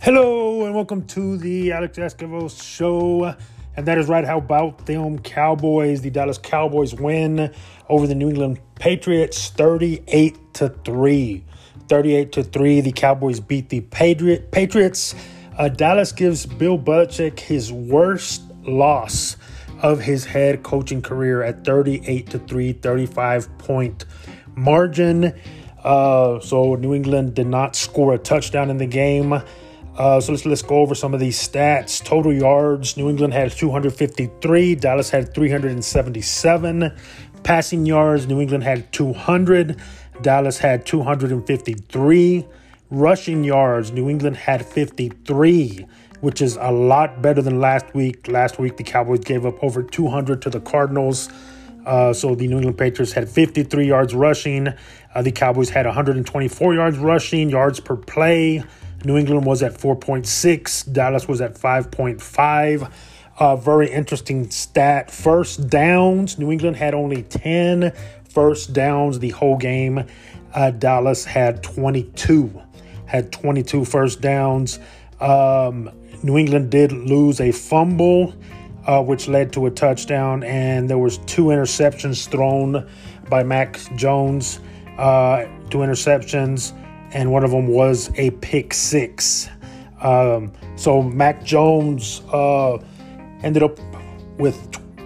Hello and welcome to the Alex Esquivel Show. And that is right. How about them Cowboys? The Dallas Cowboys win over the New England Patriots 38 to 3. 38 to 3. The Cowboys beat the Patriot Patriots. Uh, Dallas gives Bill Belichick his worst loss of his head coaching career at 38 to 3, 35 point margin. Uh, so New England did not score a touchdown in the game. Uh, so let's let's go over some of these stats. Total yards: New England had 253, Dallas had 377. Passing yards: New England had 200, Dallas had 253. Rushing yards: New England had 53, which is a lot better than last week. Last week the Cowboys gave up over 200 to the Cardinals. Uh, so the New England Patriots had 53 yards rushing. Uh, the Cowboys had 124 yards rushing, yards per play. New England was at 4.6, Dallas was at 5.5. Uh, very interesting stat. First downs, New England had only 10 first downs the whole game. Uh, Dallas had 22, had 22 first downs. Um, New England did lose a fumble, uh, which led to a touchdown, and there was two interceptions thrown by Mac Jones. Uh, two interceptions and one of them was a pick six. Um, so Mac Jones uh, ended up with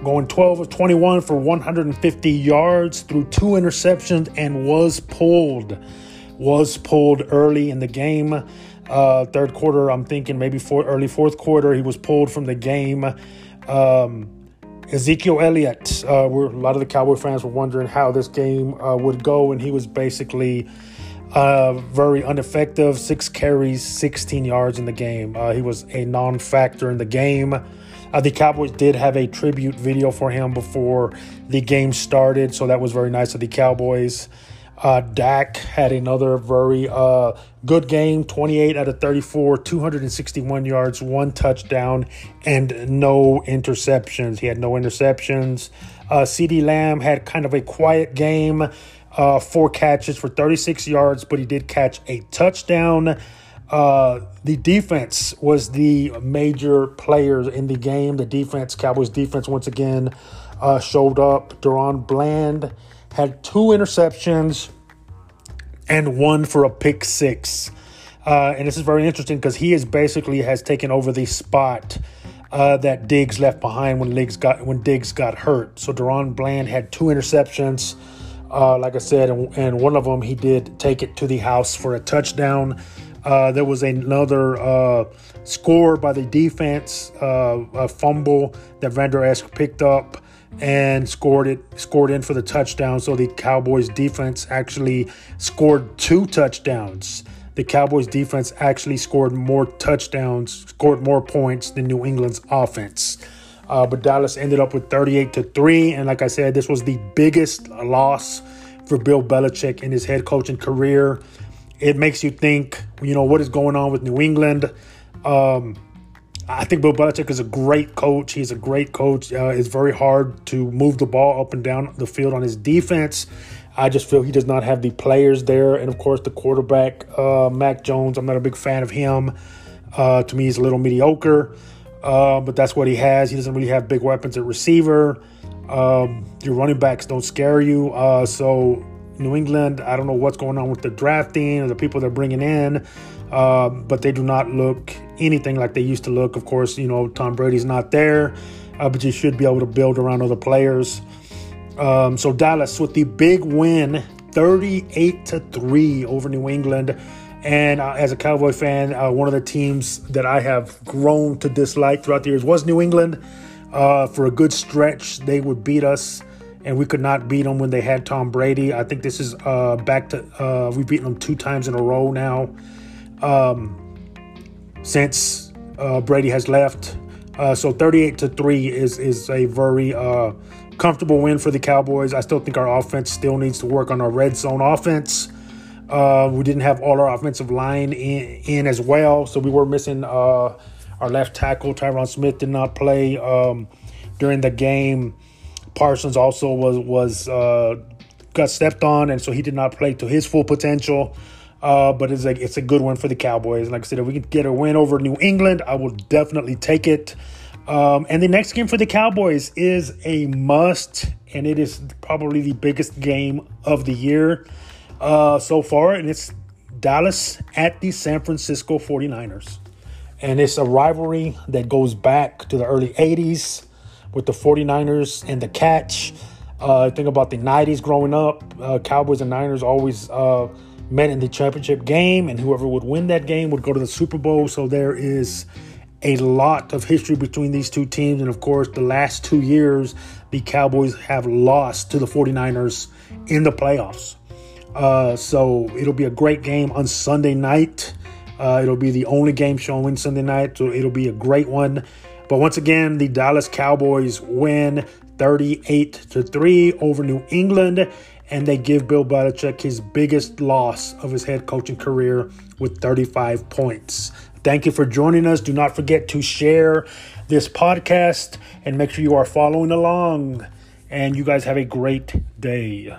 going 12 of 21 for 150 yards through two interceptions and was pulled. Was pulled early in the game. Uh, third quarter, I'm thinking maybe for early fourth quarter, he was pulled from the game. Um, Ezekiel Elliott, uh, a lot of the Cowboy fans were wondering how this game uh, would go, and he was basically uh, very ineffective. Six carries, 16 yards in the game. Uh, he was a non factor in the game. Uh, the Cowboys did have a tribute video for him before the game started, so that was very nice of the Cowboys. Uh, Dak had another very uh, good game 28 out of 34, 261 yards, one touchdown, and no interceptions. He had no interceptions. Uh, CeeDee Lamb had kind of a quiet game uh, four catches for 36 yards, but he did catch a touchdown. Uh, the defense was the major players in the game. The defense, Cowboys defense, once again uh, showed up. DaRon Bland had two interceptions and one for a pick six. Uh, and this is very interesting because he is basically has taken over the spot uh, that Diggs left behind when Diggs got when Diggs got hurt. So DaRon Bland had two interceptions. Uh, like I said, and, and, one of them he did take it to the house for a touchdown. Uh, there was another uh, score by the defense, uh, a fumble that Vander Esch picked up and scored it, scored in for the touchdown. So the Cowboys defense actually scored two touchdowns. The Cowboys defense actually scored more touchdowns, scored more points than New England's offense. Uh, but Dallas ended up with 38 to 3. And like I said, this was the biggest loss for Bill Belichick in his head coaching career. It makes you think, you know, what is going on with New England. Um, I think Bill Belichick is a great coach. He's a great coach. Uh, it's very hard to move the ball up and down the field on his defense. I just feel he does not have the players there. And of course, the quarterback, uh, Mac Jones, I'm not a big fan of him. Uh, to me, he's a little mediocre. Uh, but that's what he has. He doesn't really have big weapons at receiver. Um, your running backs don't scare you. Uh, so New England, I don't know what's going on with the drafting or the people they're bringing in, uh, but they do not look anything like they used to look. Of course, you know Tom Brady's not there, uh, but you should be able to build around other players. Um, so Dallas with the big win, 38 to three over New England. And uh, as a Cowboy fan, uh, one of the teams that I have grown to dislike throughout the years was New England. Uh, for a good stretch, they would beat us, and we could not beat them when they had Tom Brady. I think this is uh, back to uh, we've beaten them two times in a row now um, since uh, Brady has left. so 38 to three is is a very comfortable win for the Cowboys. I still think our offense still needs to work on our red zone offense. Uh, we didn't have all our offensive line in, in as well, so we were missing uh, our left tackle. Tyron Smith did not play um, during the game. Parsons also was was uh, got stepped on, and so he did not play to his full potential. Uh, but it's like it's a good one for the Cowboys. Like I said, if we can get a win over New England, I will definitely take it. Um, and the next game for the Cowboys is a must, and it is probably the biggest game of the year uh, so far, and it's Dallas at the San Francisco 49ers. And it's a rivalry that goes back to the early 80s with the 49ers and the catch. Uh, think about the 90s growing up. Uh, Cowboys and Niners always uh, met in the championship game, and whoever would win that game would go to the Super Bowl. So there is a lot of history between these two teams. And of course, the last two years, the Cowboys have lost to the 49ers in the playoffs. Uh, so it'll be a great game on Sunday night. Uh, it'll be the only game showing Sunday night, so it'll be a great one. But once again, the Dallas Cowboys win 38 to 3 over New England, and they give Bill Belichick his biggest loss of his head coaching career with 35 points. Thank you for joining us. Do not forget to share this podcast and make sure you are following along. And you guys have a great day.